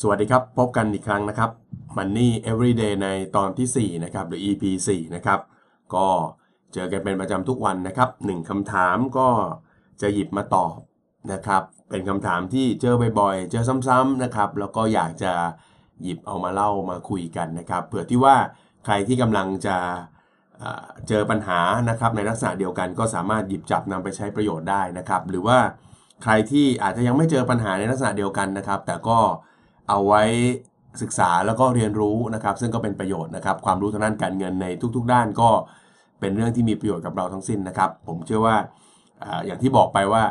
สวัสดีครับ พบกันอีกครั้งนะครับ Money Everyday ในตอนที่ 4 นะครับ หรือ EP 4 นะครับ ก็เจอกันเป็นประจำทุกวันนะครับหนึ่งคำถามก็จะหยิบมาตอบนะครับ เป็นคำถามที่เจอบ่อยๆ เจอซ้ำๆนะครับ แล้วก็อยากจะหยิบเอามาเล่ามาคุยกันนะครับ เผื่อที่ว่าใครที่กำลังจะเอ่อเจอปัญหานะครับในลักษณะเดียวกันก็สามารถหยิบจับนำไปใช้ประโยชน์ได้นะครับ หรือว่าใครที่อาจจะยังไม่เจอปัญหาในลักษณะเดียวกันนะครับ แต่ก็ เอาไว้ศึกษาแล้วก็เรียนรู้นะครับ ซึ่งก็เป็นประโยชน์นะครับ ความรู้ทางด้านการเงินในทุก ๆ ด้านก็เป็นเรื่องที่มีประโยชน์กับเราทั้งสิ้นนะครับ ผมเชื่อว่าอย่างที่บอกไปว่า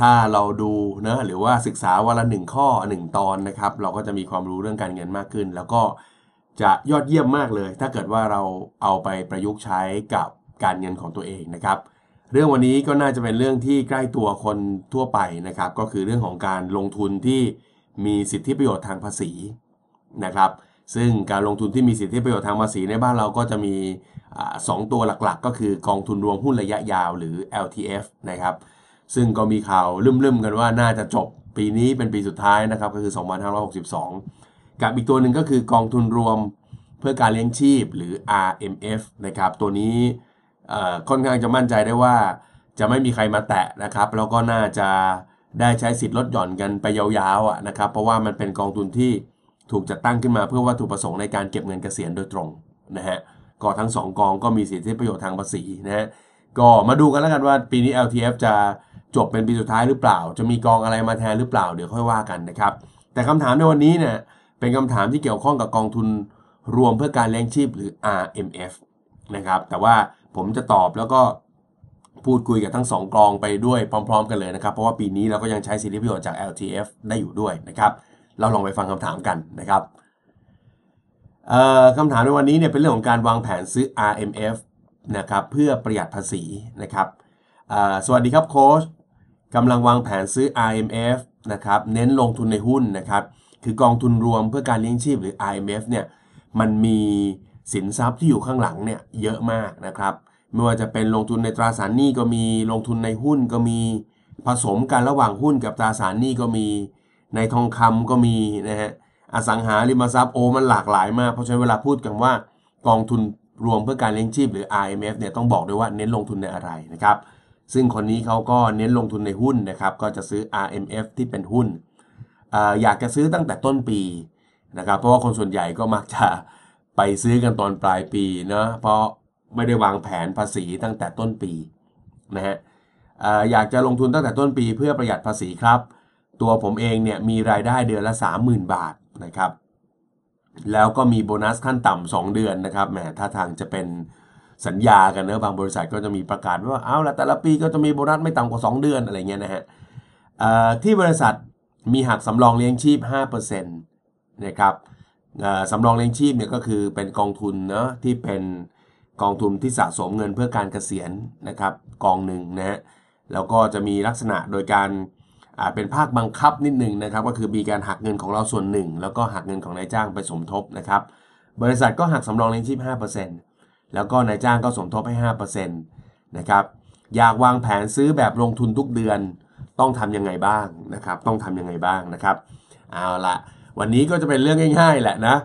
ถ้าเราดูนะหรือว่าศึกษาวันละหนึ่งข้อหนึ่งตอนนะครับ เราก็จะมีความรู้เรื่องการเงินมากขึ้น แล้วก็จะยอดเยี่ยมมากเลย ถ้าเกิดว่าเราเอาไปประยุกต์ใช้กับการเงินของตัวเองนะครับ เรื่องวันนี้ก็น่าจะเป็นเรื่องที่ใกล้ตัวคนทั่วไปนะครับ ก็คือเรื่องของการลงทุนที่ มีสิทธิประโยชน์ทางภาษีนะครับ ซึ่งการลงทุนที่มีสิทธิประโยชน์ทางภาษีในบ้านเราก็จะมีสองตัวหลักๆ ก็คือกองทุนรวมหุ้นระยะยาวหรือ LTF นะครับ ซึ่งก็มีข่าวลืมๆกันว่าน่าจะจบปีนี้เป็นปีสุดท้ายนะครับก็คือ 2562 กับอีกตัวหนึ่งก็คือกองทุนรวมเพื่อการเลี้ยงชีพหรือ RMF นะครับ ตัวนี้ค่อนข้างจะมั่นใจได้ว่าจะไม่มีใครมาแตะนะครับ แล้วก็น่าจะ ได้ใช้สิทธิ์ลดหย่อนกันไปยาวๆอะนะครับ เพราะว่ามันเป็นกองทุนที่ถูกจัดตั้งขึ้นมาเพื่อวัตถุประสงค์ในการเก็บเงินเกษียณโดยตรงนะฮะก็ทั้งสองกองก็มีสิทธิประโยชน์ทางภาษีนะฮะก็มาดูกันแล้วกันว่าปีนี้ LTF จะจบเป็นปีสุดท้ายหรือเปล่า จะมีกองอะไรมาแทนหรือเปล่าเดี๋ยวค่อยว่ากันนะครับ แต่คำถามในวันนี้เนี่ยเป็นคำถามที่เกี่ยวข้องกับกองทุนรวมเพื่อการเลี้ยงชีพหรือ RMF นะครับแต่ว่าผมจะตอบแล้วก็ พูดคุยกับทั้งสองกองไปด้วยพร้อม ๆ กันเลยนะครับ เพราะว่าปีนี้เราก็ยังใช้สิทธิประโยชน์จาก LTF ได้อยู่ด้วยนะครับ เราลองไปฟังคำถามกันนะครับคำถามในวันนี้เนี่ยเป็นเรื่องของการวางแผนซื้อ RMF นะครับเพื่อประหยัดภาษีนะครับสวัสดีครับโค้ชกำลังวางแผนซื้อ RMF นะครับเน้นลงทุนในหุ้นนะครับคือกองทุนรวมเพื่อการเลี้ยงชีพหรือ RMF เนี่ยมันมีสินทรัพย์ที่อยู่ข้างหลังเนี่ยเยอะมากนะครับ ไม่ว่าจะเป็นลงทุนในตราสารหนี้ก็มีลงทุนในหุ้นก็มีผสมกันระหว่างหุ้นกับตราสารหนี้ก็มี ในทองคำก็มีนะฮะอสังหาริมทรัพย์โอมันหลากหลายมาก เพราะฉะนั้นเวลาพูดกันว่ากองทุนรวมเพื่อการเลี้ยงชีพหรือ IMF เนี่ยต้องบอกด้วยว่าเน้นลงทุนในอะไรนะครับ ซึ่งคนนี้เขาก็เน้นลงทุนในหุ้นนะครับ ก็จะซื้อ RMF ที่เป็นหุ้นออยากจะซื้อตั้งแต่ต้นปีนะครับ เพราะว่าคนส่วนใหญ่ก็มักจะไปซื้อกันตอนปลายปีเนาะเพราะ ไม่ได้วางแผนภาษีตั้งแต่ต้นปีนะฮะอยากจะลงทุนตั้งแต่ต้นปีเพื่อประหยัดภาษีครับ ตัวผมเองเนี่ยมีรายได้เดือนละ 30,000 บาทนะครับ แล้วก็มีโบนัสขั้นต่ำ2เดือนนะครับแหมถ้าทางจะเป็นสัญญากันเนอะบางบริษัทก็จะมีประกาศว่าเอาละแต่ละปีก็จะมีโบนัสไม่ต่ำกว่า 2 เดือนอะไรเงี้ยนะฮะที่บริษัทมีหักสำรองเลี้ยงชีพ5%นะครับสำรองเลี้ยงชีพเนี่ยก็คือเป็นกองทุนเนาะที่เป็น กองทุนที่สะสมเงินเพื่อการเกษียณนะครับกองหนึ่งนะฮะแล้วก็จะมีลักษณะโดยการเป็นภาคบังคับนิดหนึ่งนะครับ ก็คือมีการหักเงินของเราส่วนหนึ่ง แล้วก็หักเงินของนายจ้างไปสมทบนะครับ บริษัทก็หักสำรองเลี้ยงชีพ 5%แล้วก็นายจ้างก็สมทบให้ 5%นะครับอยากวางแผนซื้อแบบลงทุนทุกเดือนต้องทำยังไงบ้างนะครับ ต้องทำยังไงบ้างนะครับเอาละวันนี้ก็จะเป็นเรื่องง่าย ๆ แหละนะ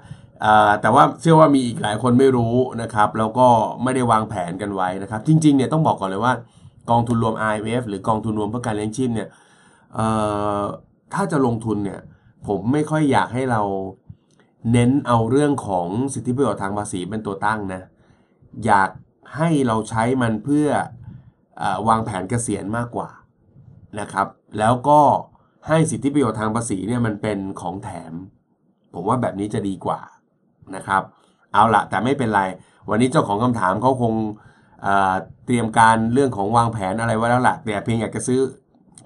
แต่ว่าเชื่อว่ามีอีกหลายคนไม่รู้นะครับ แล้วก็ไม่ได้วางแผนกันไว้นะครับ จริงๆเนี่ยต้องบอกก่อนเลยว่ากองทุนรวม IMF หรือกองทุนรวมเพื่อการเลี้ยงชีพเนี่ยถ้าจะลงทุนเนี่ยผมไม่ค่อยอยากให้เราเน้นเอาเรื่องของสิทธิประโยชน์ทางภาษีเป็นตัวตั้งนะอยากให้เราใช้มันเพื่ออวางแผนเกษียณมากกว่านะครับ แล้วก็ให้สิทธิประโยชน์ทางภาษีเนี่ยมันเป็นของแถม ผมว่าแบบนี้จะดีกว่า นะครับ เอาละแต่ไม่เป็นไร วันนี้เจ้าของคำถามเขาคงเเตรียมการเรื่องของวางแผนอะไรไว้แล้วล่ะแต่เพียงอยากจะซื้อ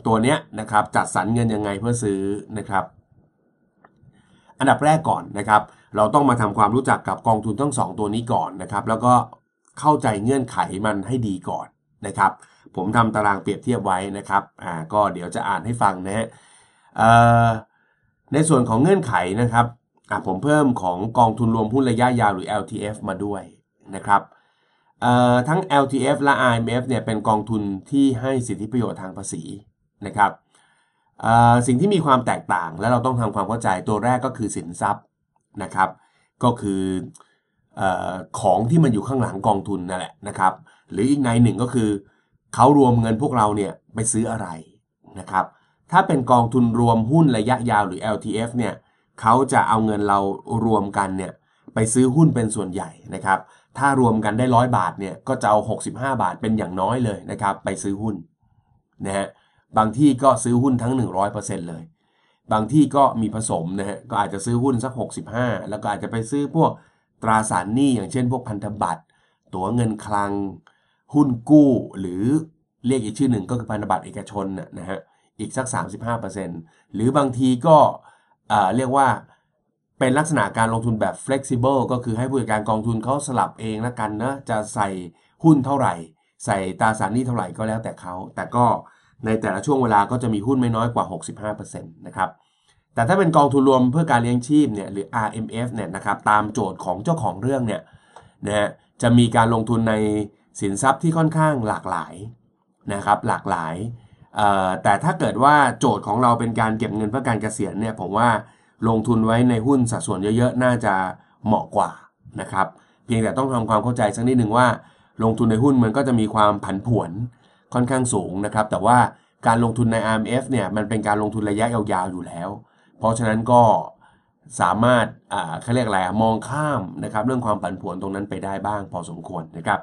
ตัวเนี้ยนะครับจัดสรรเงินยังไงเพื่อซื้อนะครับ อันดับแรกก่อนนะครับ เราต้องมาทำความรู้จักกับกองทุนทั้งสองตัวนี้ก่อนนะครับ แล้วก็เข้าใจเงื่อนไขมันให้ดีก่อนนะครับ ผมทำตารางเปรียบเทียบไว้นะครับอ่าก็เดี๋ยวจะอ่านให้ฟังนะฮะในส่วนของเงื่อนไขนะครับ ผมเพิ่มของกองทุนรวมหุ้นระยะยาวหรือ LTF มาด้วยนะครับเอ่อทั้ง LTF และ IMF เนี่ยเป็นกองทุนที่ให้สิทธิประโยชน์ทางภาษีนะครับอ่าสิ่งที่มีความแตกต่างและเราต้องทำความเข้าใจตัวแรกก็คือสินทรัพย์นะครับ ก็คือเออของที่มันอยู่ข้างหลังกองทุนนั่นแหละนะครับ หรืออีกในหนึ่งก็คือเขารวมเงินพวกเราเนี่ยไปซื้ออะไรนะครับ ถ้าเป็นกองทุนรวมหุ้นระยะยาวหรือ LTF เนี่ย เขาจะเอาเงินเรารวมกันเนี่ยไปซื้อหุ้นเป็นส่วนใหญ่นะครับ ถ้ารวมกันได้ร้อยบาทเนี่ยก็จะเอา 65 บาทเป็นอย่างน้อยเลยนะครับ ไปซื้อหุ้นนะฮะบางที่ก็ซื้อหุ้นทั้ง 100%เลย บางที่ก็มีผสมนะฮะก็อาจจะซื้อหุ้นสัก 65 แล้วก็อาจจะไปซื้อพวกตราสารหนี้อย่างเช่น พวกพันธบัตรตั๋วเงินคลัง หุ้นกู้ หรือเรียกอีกชื่อหนึ่งก็คือพันธบัตรเอกชนนะฮะอีกสัก 35%หรือบางทีก็ เรียกว่าเป็นลักษณะการลงทุนแบบ flexible ก็คือให้ผู้จัดการกองทุนเขาสลับเองละกันนะจะใส่หุ้นเท่าไหร่ ใส่ตราสารหนี้เท่าไหร่ก็แล้วแต่เขาแต่ก็ในแต่ละช่วงเวลาก็จะมีหุ้นไม่น้อยกว่า 65%นะครับแต่ถ้าเป็นกองทุนรวมเพื่อการเลี้ยงชีพเนี่ยหรือ RMF เนี่ยนะครับตามโจทย์ของเจ้าของเรื่องเนี่ยนะฮะจะมีการลงทุนในสินทรัพย์ที่ค่อนข้างหลากหลายนะครับหลากหลาย แต่ถ้าเกิดว่าโจทย์ของเราเป็นการเก็บเงินเพื่อการเกษียณเนี่ยผมว่าลงทุนไว้ในหุ้นสัดส่วนเยอะๆ น่าจะเหมาะกว่านะครับ เพียงแต่ต้องทำความเข้าใจสักนิดหนึ่งว่า ลงทุนในหุ้นมันก็จะมีความผันผวนค่อนข้างสูงนะครับ แต่ว่าการลงทุนใน RMF เนี่ยมันเป็นการลงทุนระยะยาวๆอยู่แล้ว เพราะฉะนั้นก็สามารถอ่าเขาเรียกอะไรมองข้ามนะครับเรื่องความผันผวนตรงนั้นไปได้บ้างพอสมควรนะครับ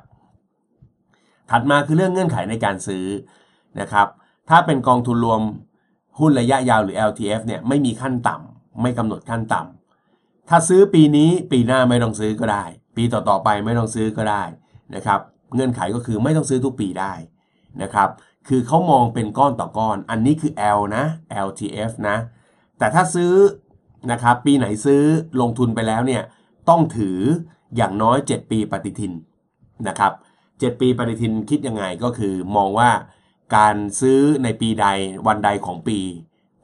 ถัดมาคือเรื่องเงื่อนไขในการซื้อนะครับ ถ้าเป็นกองทุนรวมหุ้นระยะยาวหรือ LTF เนี่ยไม่มีขั้นต่ำไม่กำหนดขั้นต่ำถ้าซื้อปีนี้ปีหน้าไม่ต้องซื้อก็ได้ ปีต่อๆไปไม่ต้องซื้อก็ได้นะครับเงื่อนไขก็คือไม่ต้องซื้อทุกปีได้นะครับคือเขามองเป็นก้อนต่อก้อน อันนี้คือ L นะ LTF นะ แต่ถ้าซื้อนะครับปีไหนซื้อลงทุนไปแล้วเนี่ยต้องถืออย่างน้อย 7 ปีปฏิทินนะครับ7ปีปฏิทินคิดยังไงก็คือมองว่า การซื้อในปีใดวันใดของปี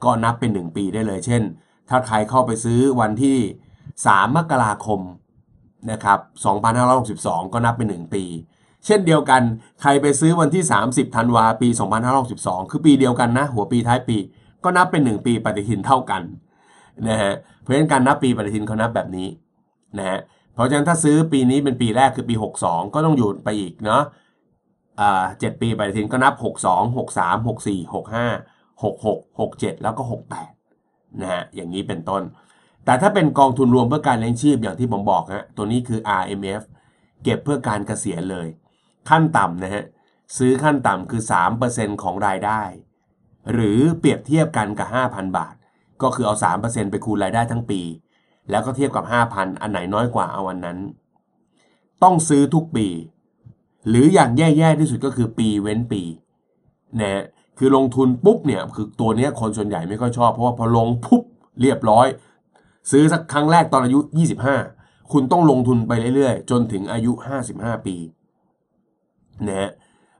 ก็นับเป็น 1 ปีได้เลย เช่น ถ้าใครเข้าไปซื้อวันที่ 3 มกราคมนะครับ2562 ก็นับเป็น 1 ปี เช่นเดียวกันใครไปซื้อวันที่ 30ธันวาปี 2562 คือปีเดียวกันนะ หัวปีท้ายปี ก็นับเป็น 1 ปีปฏิทินเท่ากันนะฮะเพราะฉะนั้นการนับปีปฏิทินเขานับแบบนี้นะฮะเพราะฉะนั้นถ้าซื้อปีนี้เป็นปีแรกคือปี 62 ก็ต้องอยู่ไปอีกเนาะ อ่าเจ็ดปีปฏิทินก็นับ62 63 64 65 66 67แล้วก็68นะฮะอย่างนี้เป็นต้น แต่ถ้าเป็นกองทุนรวมเพื่อการเลี้ยงชีพอย่างที่ผมบอกฮะตัวนี้คือ RMF เก็บเพื่อการเกษียณเลย ขั้นต่ำนะฮะซื้อขั้นต่ำคือ 3%ของรายได้ หรือเปรียบเทียบกันกับ 5,000 บาท ก็คือเอา 3%ไปคูณรายได้ทั้งปี แล้วก็เทียบกับ 5,000 อันไหนน้อยกว่าเอาวันนั้น ต้องซื้อทุกปี หรืออย่างแย่ๆที่สุดก็คือปีเว้นปีนะฮะคือลงทุนปุ๊บเนี่ยคือตัวเนี้ยคนส่วนใหญ่ไม่ค่อยชอบ เพราะว่าพอลงปุ๊บเรียบร้อย ซื้อสักครั้งแรกตอนอายุ 25 คุณต้องลงทุนไปเรื่อยๆ จนถึงอายุ 55 ปีนะฮะ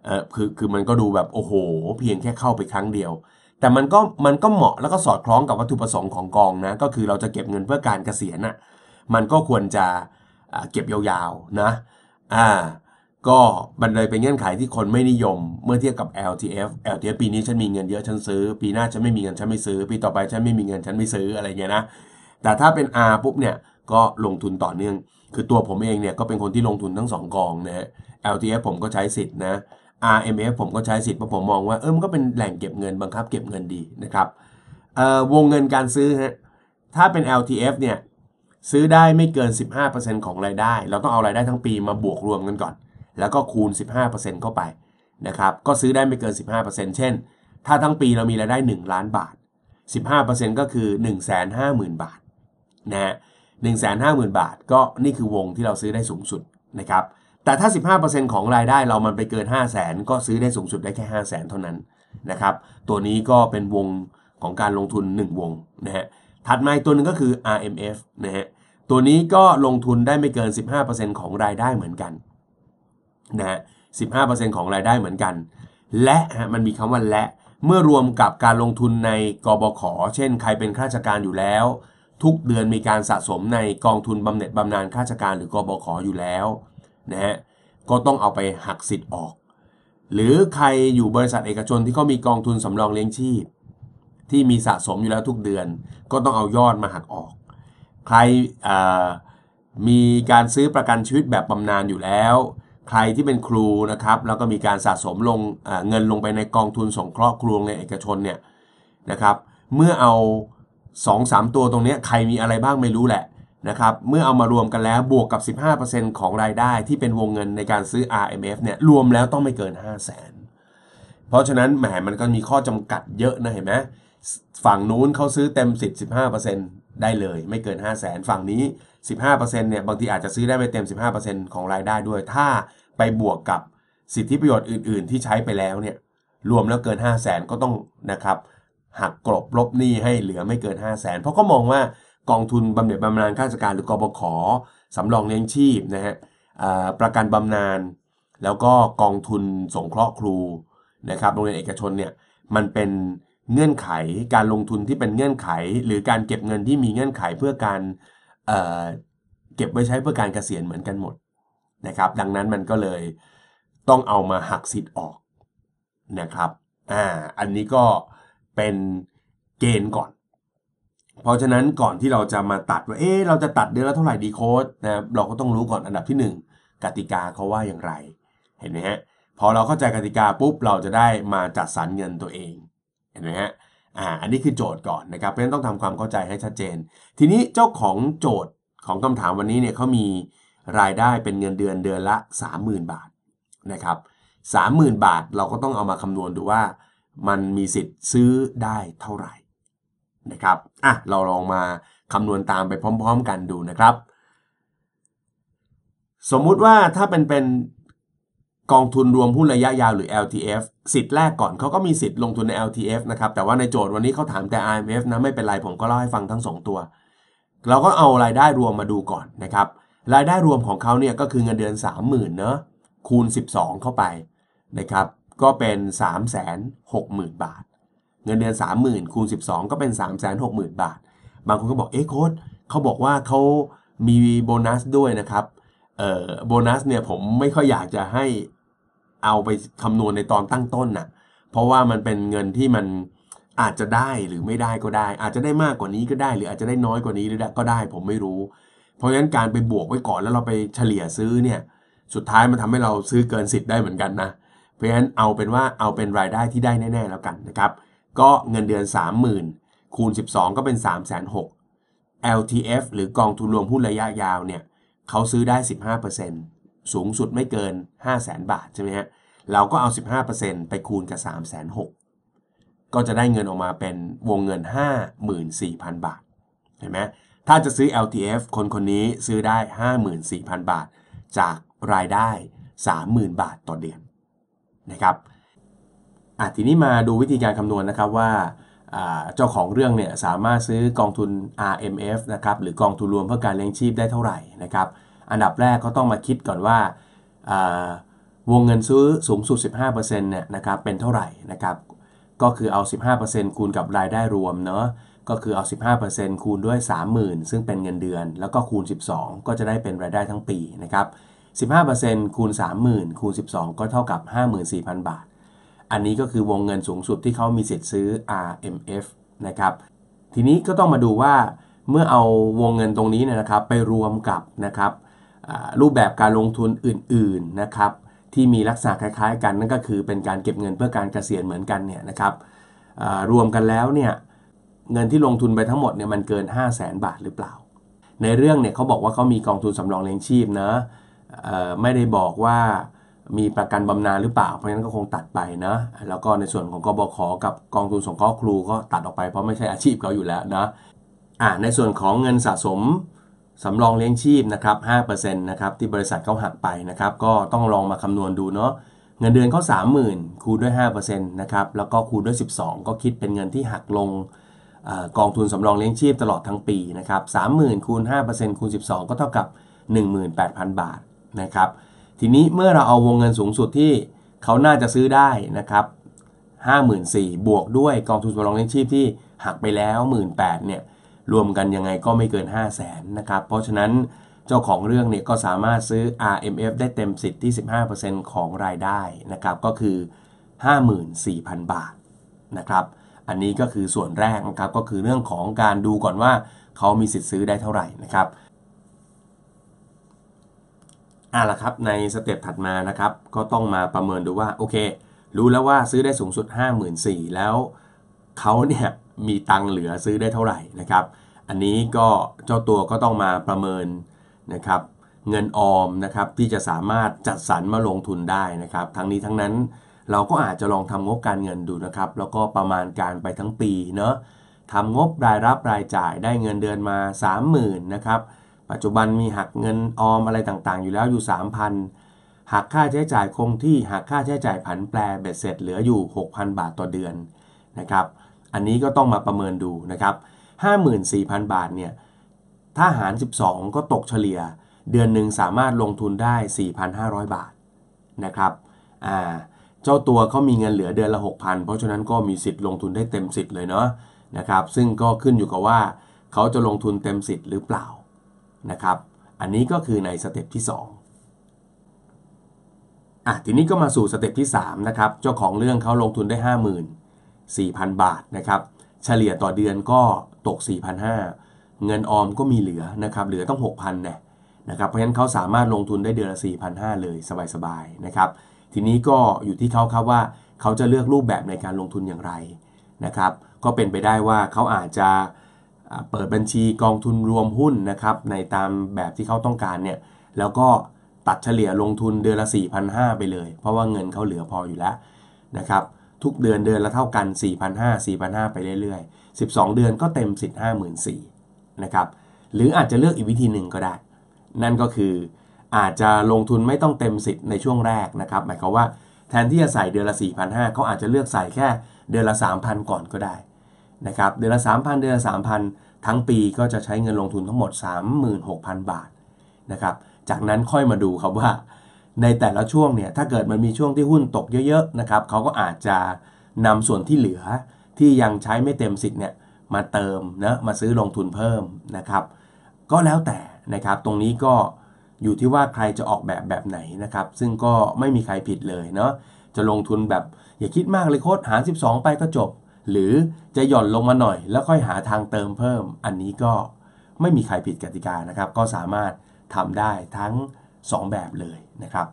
เออคือคือมันก็ดูแบบโอ้โห เพียงแค่เข้าไปครั้งเดียว แต่มันก็มันก็เหมาะแล้วก็สอดคล้องกับวัตถุประสงค์ของกองนะก็คือเราจะเก็บเงินเพื่อการเกษียณน่ะมันก็ควรจะเก็บยาวๆนะอ่า ก็มันเลยเป็นเงื่อนไขที่คนไม่นิยม เมื่อเทียบกับ LTF LTF ปีนี้ฉันมีเงินเยอะฉันซื้อ ปีหน้าฉันไม่มีเงินฉันไม่ซื้อ ปีต่อไปฉันไม่มีเงินฉันไม่ซื้ออะไรเงี้ยนะ แต่ถ้าเป็น R ปุ๊บเนี่ยก็ลงทุนต่อเนื่อง คือตัวผมเองเนี่ยก็เป็นคนที่ลงทุนทั้งสองกองนะฮะ LTF ผมก็ใช้สิทธิ์นะ RMF ผมก็ใช้สิทธิ์เพราะผมมองว่าเออมันก็เป็นแหล่งเก็บเงินบังคับเก็บเงินดีนะครับวงเงินการซื้อฮะถ้าเป็น LTF เนี่ยซื้อได้ไม่เกิน 15%ของรายได้ เราต้องเอารายได้ทั้งปีมาบวกรวมกันก่อน แล้วก็คูณ 15%เข้าไปนะครับก็ซื้อได้ไม่เกิน 15%เช่น ถ้าทั้งปีเรามีรายได้ 1 ล้านบาท 15%ก็คือ 150,000 บาทนะฮะ150,000 บาท ก็นี่คือวงที่เราซื้อได้สูงสุดนะครับแต่ถ้า 15%ของรายได้เรามันไปเกิน 5 0 0แสนก็ซื้อได้สูงสุดได้แค่ 5 0 0แสนเท่านั้นนะครับตัวนี้ก็เป็นวงของการลงทุน 1 วงนะฮะถัดมาตัวหนึงก็คือ RMF นะฮะตัวนี้ก็ลงทุนได้ไม่เกิน 15%ของรายได้เหมือนกัน นะฮะ15%ของรายได้เหมือนกัน และฮะมันมีคำว่าและเมื่อรวมกับการลงทุนในกบข เช่น ใครเป็นข้าราชการอยู่แล้ว ทุกเดือนมีการสะสมในกองทุนบำเหน็จบำนาญข้าราชการหรือกบขอยู่แล้วนะฮะก็ต้องเอาไปหักสิทธิ์ออก หรือใครอยู่บริษัทเอกชนที่เขามีกองทุนสำรองเลี้ยงชีพ ที่มีสะสมอยู่แล้วทุกเดือน ก็ต้องเอายอดมาหักออก ใครมีการซื้อประกันชีวิตแบบบำนาญอยู่แล้ว ใครที่เป็นครูนะครับแล้วก็มีการสะสมลงเงินลงไปในกองทุนสงเคราะห์ครูในเอกชนเนี่ยนะครับเมื่อเอา 2 3ตัวตรงนี้ใครมีอะไรบ้างไม่รู้แหละนะครับเมื่อเอามารวมกันแล้วบวกกับ 15%ของรายได้ที่เป็นวงเงินในการซื้อ RMF เนี่ยรวมแล้วต้องไม่เกิน 5 0 0 0 0นเพราะฉะนั้นแหมมันก็มีข้อจำกัดเยอะนะเห็นไหมฝั่งนู้นเขาซื้อเต็มสิทธิ์15%ได้เลยไม่เกิน 5 0 0 0 0นฝั่งนี้ 15%เนี่ยบางทีอาจจะซื้อได้ไม่เต็ม 15%ของรายได้ด้วย ถ้าไปบวกกับสิทธิประโยชน์อื่น ๆ ที่ใช้ไปแล้วเนี่ยรวมแล้วเกิน 5 0 0 0 0นก็ต้องนะครับหักกลบลบหนี้ให้เหลือไม่เกิน 5 0 0 0 0นเพราะก็มองว่ากองทุนบำเหน็จบำนาญข้าราชการหรือกบขสำรองเลี้ยงชีพนะฮะประกันบำนาญแล้วก็กองทุนสงเคราะห์ครูนะครับโรงเรียนเอกชนเนี่ยมันเป็นเงื่อนไขการลงทุนที่เป็นเงื่อนไข หรือการเก็บเงินที่มีเงื่อนไขเพื่อการ เก็บไว้ใช้เพื่อการเกษียณเหมือนกันหมดนะครับ ดังนั้นมันก็เลยต้องเอามาหักสิทธิ์ออกนะครับอ่าอันนี้ก็เป็นเกณฑ์ก่อน เพราะฉะนั้นก่อนที่เราจะมาตัดว่าเอ๊ะเราจะตัดเดือนละเท่าไหร่ดีโค้ดนะเราก็ต้องรู้ก่อนอันดับที่ 1 กติกาเขาว่าอย่างไร เห็นไหมฮะพอเราเข้าใจกติกาปุ๊บเราจะได้มาจัดสรรเงินตัวเองเห็นไหมฮะ อ่าอันนี้คือโจทย์ก่อนนะครับเพราะฉะนั้นต้องทำความเข้าใจให้ชัดเจน ทีนี้เจ้าของโจทย์ของคำถามวันนี้เนี่ยเขามีรายได้เป็นเงินเดือนเดือนละ 30,000 บาทนะครับ30,000 บาทเราก็ต้องเอามาคำนวณดูว่า มันมีสิทธิ์ซื้อได้เท่าไหร่นะครับอะเราลองมาคำนวณตามไปพร้อม ๆ กันดูนะครับ สมมุติว่าถ้าเป็นเป็น กองทุนรวมหุ้นระยะยาวหรือ LTF สิทธิ์แรกก่อนเขาก็มีสิทธิ์ลงทุนใน LTF นะครับ แต่ว่าในโจทย์วันนี้เขาถามแต่ IMF นะไม่เป็นไรผมก็เล่าให้ฟังทั้ง 2 ตัว เราก็เอารายได้รวมมาดูก่อนนะครับ รายได้รวมของเขาเนี่ยก็คือเงินเดือน 30,000เนอะคูณ 12 เข้าไปนะครับ ก็เป็น 360,000 บาท เงินเดือน 30,000คูณ 12 ก็เป็น 360,000 บาท บางคนก็บอกเอ๊ะโค้ดเขาบอกว่าเขามีโบนัสด้วยนะครับเอ่อโบนัสเนี่ยผมไม่ค่อยอยากจะให้ เอาไปคำนวณในตอนตั้งต้นน่ะ เพราะว่ามันเป็นเงินที่มันอาจจะได้หรือไม่ได้ก็ได้ อาจจะได้มากกว่านี้ก็ได้ หรืออาจจะได้น้อยกว่านี้ก็ได้ ผมไม่รู้ เพราะฉะนั้นการไปบวกไว้ก่อนแล้วเราไปเฉลี่ยซื้อเนี่ย สุดท้ายมันทำให้เราซื้อเกินสิทธิ์ได้เหมือนกันนะเพราะฉะนั้นเอาเป็นว่าเอาเป็นรายได้ที่ได้แน่ ๆ แล้วกันนะครับ ก็เงินเดือน 30,000 คูณ 12 ก็เป็น 3 6 0 0 0 LTF หรือกองทุนรวมหุ้นระยะยาวเนี่ยเขาซื้อได้ 15% สูงสุดไม่เกิน 5 0 0 0 0 0บาทใช่ไหมฮะเราก็เอา 15%ไปคูณกับ 3 6 0 0 0ก็จะได้เงินออกมาเป็นวงเงิน 54,000 บาท เห็นไหมถ้าจะซื้อ LTF คนคนนี้ซื้อได้ 54,000 บาท จากรายได้ 30,000 บาทต่อเดือนนะครับอะทีนี้มาดูวิธีการคำนวณนะครับว่าเจ้าของเรื่องเนี่ยสามารถซื้อกองทุน RMF นะครับหรือกองทุนรวมเพื่อการเลี้ยงชีพได้เท่าไหร่นะครับ อันดับแรกก็ต้องมาคิดก่อนว่าวงเงินซื้อสูงสุด 15%เนี่ยนะครับเป็นเท่าไหร่นะครับก็คือเอา 15%คูณกับรายได้รวมเนาะก็คือเอา 15%คูณด้วย 30,000 ซึ่งเป็นเงินเดือน แล้วก็คูณ 12 ก็จะได้เป็นรายได้ทั้งปีนะครับ 15%คูณ 30,000 คูณ 12 ก็เท่ากับ 54,000 บาท อันนี้ก็คือวงเงินสูงสุดที่เขามีสิทธิ์ซื้อ RMF นะครับ ทีนี้ก็ต้องมาดูว่าเมื่อเอาวงเงินตรงนี้นะครับไปรวมกับนะครับ รูปแบบการลงทุนอื่นๆนะครับที่มีลักษณะคล้ายๆ กันนั่นก็คือเป็นการเก็บเงินเพื่อการเกษียณเหมือนกันเนี่ยนะครับรวมกันแล้วเนี่ยเงินที่ลงทุนไปทั้งหมดเนี่ยมันเกิน 5 0 0แสนบาทหรือเปล่า ในเรื่องเนี่ยเขาบอกว่าเขามีกองทุนสำรองเลี้ยงชีพนะไม่ได้บอกว่ามีประกันบำนาญหรือเปล่า เพราะฉะนั้นก็คงตัดไปนะ แล้วก็ในส่วนของกบขกับกองทุนสงเคราะห์ครูก็ตัดออกไปเพราะไม่ใช่อาชีพเขาอยู่แล้วนะอ่าในส่วนของเงินสะสม สำรองเลี้ยงชีพนะครับ5%นะครับที่บริษัทเขาหักไปนะครับก็ต้องลองมาคำนวณดูเนาะเงินเดือนเขา30,000 คูณด้วย5%นะครับแล้วก็คูณด้วย 12 ก็คิดเป็นเงินที่หักลงกองทุนสำรองเลี้ยงชีพตลอดทั้งปีนะครับ30,000คูณ5%คูณ 12 ก็เท่ากับ 18,000 บาทนะครับทีนี้เมื่อเราเอาวงเงินสูงสุดที่เขาน่าจะซื้อได้นะครับ54,000บวกด้วยกองทุนสำรองเลี้ยงชีพที่หักไปแล้ว 18,000เนี่ย รวมกันยังไงก็ไม่เกิน 5 0 0แสนนะครับ เพราะฉะนั้นเจ้าของเรื่องเนี่ยก็สามารถซื้อ RMF ได้เต็มสิทธิ์ที่ 15%ของรายได้นะครับก็คือ 54,000 บาทนะครับอันนี้ก็คือส่วนแรกนะครับก็คือเรื่องของการดูก่อนว่าเขามีสิทธิ์ซื้อได้เท่าไหร่นะครับอะละครับในสเต็ปถัดมานะครับก็ต้องมาประเมินดูว่าโอเค รู้แล้วว่าซื้อได้สูงสุด 54,000แล้วเขาเนี่ย มีตังเหลือซื้อได้เท่าไหร่นะครับ อันนี้ก็เจ้าตัวก็ต้องมาประเมินนะครับ เงินออมนะครับที่จะสามารถจัดสรรมาลงทุนได้นะครับ ทั้งนี้ทั้งนั้นเราก็อาจจะลองทำงบการเงินดูนะครับ แล้วก็ประมาณการไปทั้งปีเนาะทำงบรายรับรายจ่ายได้เงินเดือนมา 30,000นะครับ ปัจจุบันมีหักเงินออมอะไรต่างๆ อยู่แล้วอยู่ 3,000หักค่าใช้จ่ายคงที่หักค่าใช้จ่ายผันแปรเบ็ดเสร็จเหลืออยู่ 6,000 บาทต่อเดือนนะครับ อันนี้ก็ต้องมาประเมินดูนะครับ 54,000 บาทเนี่ยถ้าหาร 12 ก็ตกเฉลี่ย เดือนหนึ่งสามารถลงทุนได้ 4,500 บาทนะครับอ่าเจ้าตัวเขามีเงินเหลือเดือนละ 6,000 เพราะฉะนั้นก็มีสิทธิ์ลงทุนได้เต็มสิทธิ์เลยเนาะนะครับ ซึ่งก็ขึ้นอยู่กับว่าเขาจะลงทุนเต็มสิทธิ์หรือเปล่านะครับ อันนี้ก็คือใน step ที่ 2อะทีนี้ก็มาสู่ step ที่3นะครับเจ้าของเรื่องเขาลงทุนได้ 4,000 บาทนะครับ เฉลี่ยต่อเดือนก็ตก 4,500 เงินออมก็มีเหลือนะครับเหลือต้อง 6,000นี่นะครับเพราะฉะนั้นเขาสามารถลงทุนได้เดือนละ4,500 เลยสบายๆนะครับ ทีนี้ก็อยู่ที่เขาครับว่าเขาจะเลือกรูปแบบในการลงทุนอย่างไรนะครับ ก็เป็นไปได้ว่าเขาอาจจะเปิดบัญชีกองทุนรวมหุ้นนะครับในตามแบบที่เขาต้องการเนี่ยแล้วก็ตัดเฉลี่ยลงทุนเดือนละ 4,500 ไปเลย เพราะว่าเงินเขาเหลือพออยู่แล้วนะครับ ทุกเดือนเดือนละเท่ากัน 4,500 4,500 ไปเรื่อยๆ 12 เดือนก็เต็มสิทธิ์54,000นะครับหรืออาจจะเลือกอีกวิธีหนึ่งก็ได้ นั่นก็คืออาจจะลงทุนไม่ต้องเต็มสิทธิ์ในช่วงแรกนะครับ หมายความว่าแทนที่จะใส่เดือนละ4,500เขาอาจจะเลือกใส่แค่เดือนละ 3,000 ก่อนก็ได้นะครับเดือนละ 3,000 เดือนละ 3,000 ทั้งปีก็จะใช้เงินลงทุนทั้งหมด 36,000 บาทนะครับจากนั้นค่อยมาดูครับว่า ในแต่ละช่วงเนี่ยถ้าเกิดมันมีช่วงที่หุ้นตกเยอะๆนะครับเขาก็อาจจะนำส่วนที่เหลือที่ยังใช้ไม่เต็มสิทธิ์เนี่ยมาเติมนะมาซื้อลงทุนเพิ่มนะครับ ก็แล้วแต่นะครับตรงนี้ก็อยู่ที่ว่าใครจะออกแบบแบบไหนนะครับ ซึ่งก็ไม่มีใครผิดเลยเนาะจะลงทุนแบบอย่าคิดมากเลยโค้ดหาร 12 ไปก็จบ หรือจะหย่อนลงมาหน่อย แล้วค่อยหาทางเติมเพิ่ม อันนี้ก็ไม่มีใครผิดกติกานะครับ ก็สามารถทำได้ทั้ง 2 แบบเลยนะครับ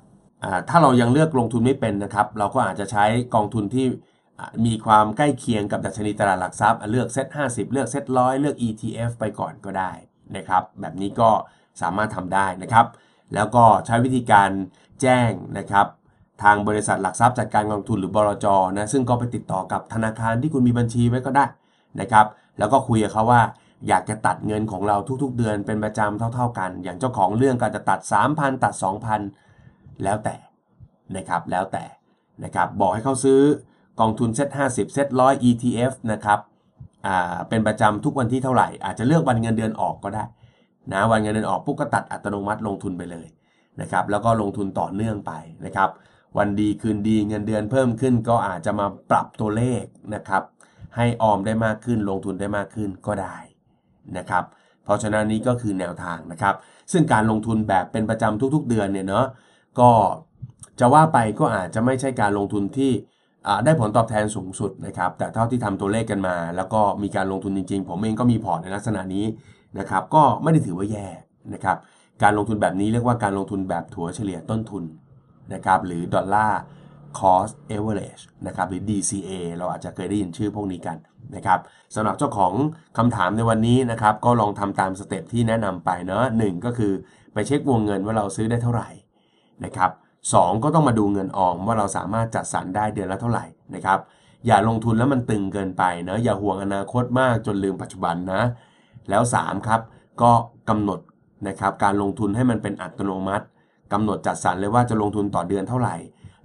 ถ้าเรายังเลือกลงทุนไม่เป็นนะครับ เราก็อาจจะใช้กองทุนที่มีความใกล้เคียงกับดัชนีตลาดหลักทรัพย์ เลือกเซ็ต50 เลือกเซ็ตร้อยเลือก ETF ไปก่อนก็ได้นะครับแบบนี้ก็สามารถทำได้นะครับ แล้วก็ใช้วิธีการแจ้งนะครับ ทางบริษัทหลักทรัพย์จัดการกองทุนหรือบลจนะซึ่งก็ไปติดต่อกับธนาคารที่คุณมีบัญชีไว้ก็ได้นะครับ แล้วก็คุยกับเขาว่า อยากจะตัดเงินของเราทุกๆ เดือนเป็นประจำเท่า ๆ กัน อย่างเจ้าของเรื่องก็จะตัด 3,000 ตัด 2,000 แล้วแต่นะครับแล้วแต่นะครับบอกให้เขาซื้อกองทุนเซ็ต50 เซ็ต100 ETF นะครับอ่าเป็นประจำทุกวันที่เท่าไหร่ อาจจะเลือกวันเงินเดือนออกก็ได้นะวันเงินเดือนออกปุ๊บก็ตัดอัตโนมัติลงทุนไปเลยนะครับแล้วก็ลงทุนต่อเนื่องไปนะครับวันดีคืนดีเงินเดือนเพิ่มขึ้นก็อาจจะมาปรับตัวเลขนะครับให้ออมได้มากขึ้นลงทุนได้มากขึ้นก็ได้ นะครับ เพราะฉะนั้นนี้ก็คือแนวทางนะครับ ซึ่งการลงทุนแบบเป็นประจำทุกๆ เดือนเนี่ยเนาะก็จะว่าไปก็อาจจะไม่ใช่การลงทุนที่ได้ผลตอบแทนสูงสุดนะครับ แต่เท่าที่ทำตัวเลขกันมา แล้วก็มีการลงทุนจริงๆ ผมเองก็มีพอร์ตในลักษณะนี้นะครับ ก็ไม่ได้ถือว่าแย่นะครับ การลงทุนแบบนี้เรียกว่าการลงทุนแบบถัวเฉลี่ยต้นทุนนะครับ หรือดอลลาร์ cost average นะครับหรือ DCA เราอาจจะเคยได้ยินชื่อพวกนี้กันนะครับสำหรับเจ้าของคำถามในวันนี้นะครับก็ลองทำตามสเต็ปที่แนะนำไปเนาะหนึ่งก็คือไปเช็ควงเงินว่าเราซื้อได้เท่าไหร่นะครับสองก็ต้องมาดูเงินออมว่าเราสามารถจัดสรรได้เดือนละเท่าไหร่นะครับอย่าลงทุนแล้วมันตึงเกินไปเนาะอย่าห่วงอนาคตมากจนลืมปัจจุบันนะแล้ว 3 ครับ ก็กำหนดนะครับการลงทุนให้มันเป็นอัตโนมัติกำหนดจัดสรรเลยว่าจะลงทุนต่อเดือนเท่าไหร่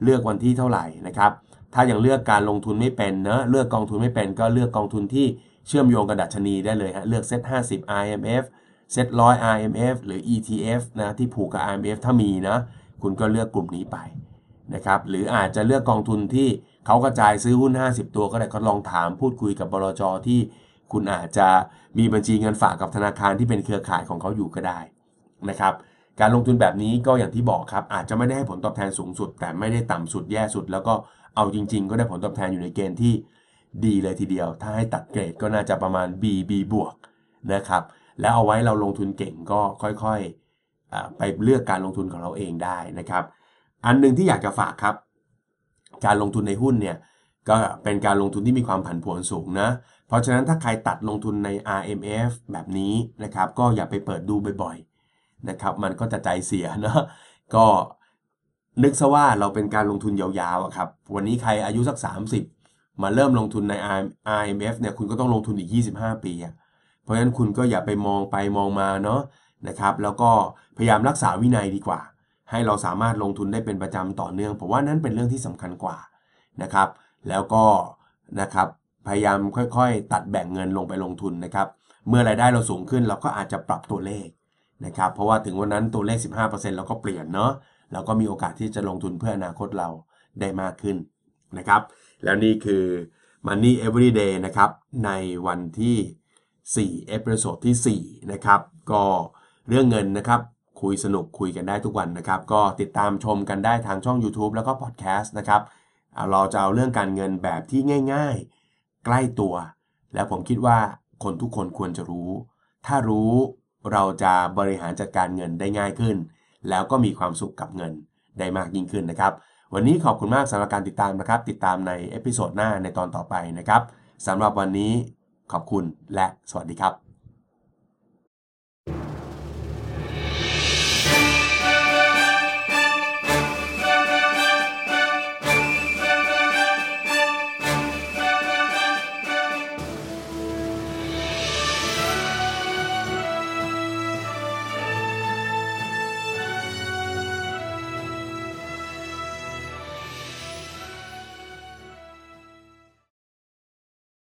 เลือกวันที่เท่าไหร่นะครับ ถ้ายังเลือกการลงทุนไม่เป็นเนอะเลือกกองทุนไม่เป็นก็เลือกกองทุนที่เชื่อมโยงกับดัชนีได้เลยฮะเลือกเซ็ต50 IMF SET100 RMF หรือ ETF นะที่ผูกกับ RMF ถ้ามีนะคุณก็เลือกกลุ่มนี้ไปนะครับหรืออาจจะเลือกกองทุนที่เขากระจายซื้อหุ้น 50 ตัวก็ได้ก็ลองถามพูดคุยกับบลจที่คุณอาจจะมีบัญชีเงินฝากกับธนาคารที่เป็นเครือข่ายของเขาอยู่ก็ได้นะครับ การลงทุนแบบนี้ก็อย่างที่บอกครับ อาจจะไม่ได้ให้ผลตอบแทนสูงสุด แต่ไม่ได้ต่ำสุดแย่สุด แล้วก็เอาจริง ๆ ก็ได้ผลตอบแทนอยู่ในเกณฑ์ที่ดีเลยทีเดียว ถ้าให้ตัดเกรดก็น่าจะประมาณ B B บวกนะครับ แล้วเอาไว้เราลงทุนเก่งก็ค่อยๆไปเลือกการลงทุนของเราเองได้นะครับ อันหนึ่งที่อยากจะฝากครับ การลงทุนในหุ้นเนี่ยก็เป็นการลงทุนที่มีความผันผวนสูงนะ เพราะฉะนั้นถ้าใครตัดลงทุนใน RMF แบบนี้นะครับ ก็อย่าไปเปิดดูบ่อยๆ นะครับ มันก็จะใจเสียเนาะก็นึกซะว่าเราเป็นการลงทุนยาวๆครับ วันนี้ใครอายุสัก 30 มาเริ่มลงทุนใน RMF เนี่ยคุณก็ต้องลงทุนอีก 25 ปี เพราะฉะนั้นคุณก็อย่าไปมองไปมองมาเนาะนะครับ แล้วก็พยายามรักษาวินัยดีกว่า ให้เราสามารถลงทุนได้เป็นประจำต่อเนื่องผมว่านั้นเป็นเรื่องที่สำคัญกว่านะครับ แล้วก็นะครับพยายามค่อยๆ ตัดแบ่งเงินลงไปลงทุนนะครับ เมื่อรายได้เราสูงขึ้นเราก็อาจจะปรับตัวเลข นะครับเพราะว่าถึงวันนั้นตัวเลข 15%เราก็เปลี่ยนเนาะเราก็มีโอกาสที่จะลงทุนเพื่ออนาคตเราได้มากขึ้นนะครับ แล้วนี่คือ Money Everyday นะครับในวันที่ 4 episode ที่ 4 นะครับ ก็เรื่องเงินนะครับ คุยสนุกคุยกันได้ทุกวันนะครับ ก็ติดตามชมกันได้ทางช่อง YouTube แล้วก็พอดแคสต์นะครับอ่าเราจะเอาเรื่องการเงินแบบที่ง่าย ๆ ใกล้ตัว แล้วผมคิดว่าคนทุกคนควรจะรู้ ถ้ารู้ เราจะบริหารจัดการเงินได้ง่ายขึ้น แล้วก็มีความสุขกับเงินได้มากยิ่งขึ้นนะครับ วันนี้ขอบคุณมากสำหรับการติดตามนะครับ ติดตามใน episode หน้าในตอนต่อไปนะครับสำหรับวันนี้ขอบคุณและสวัสดีครับ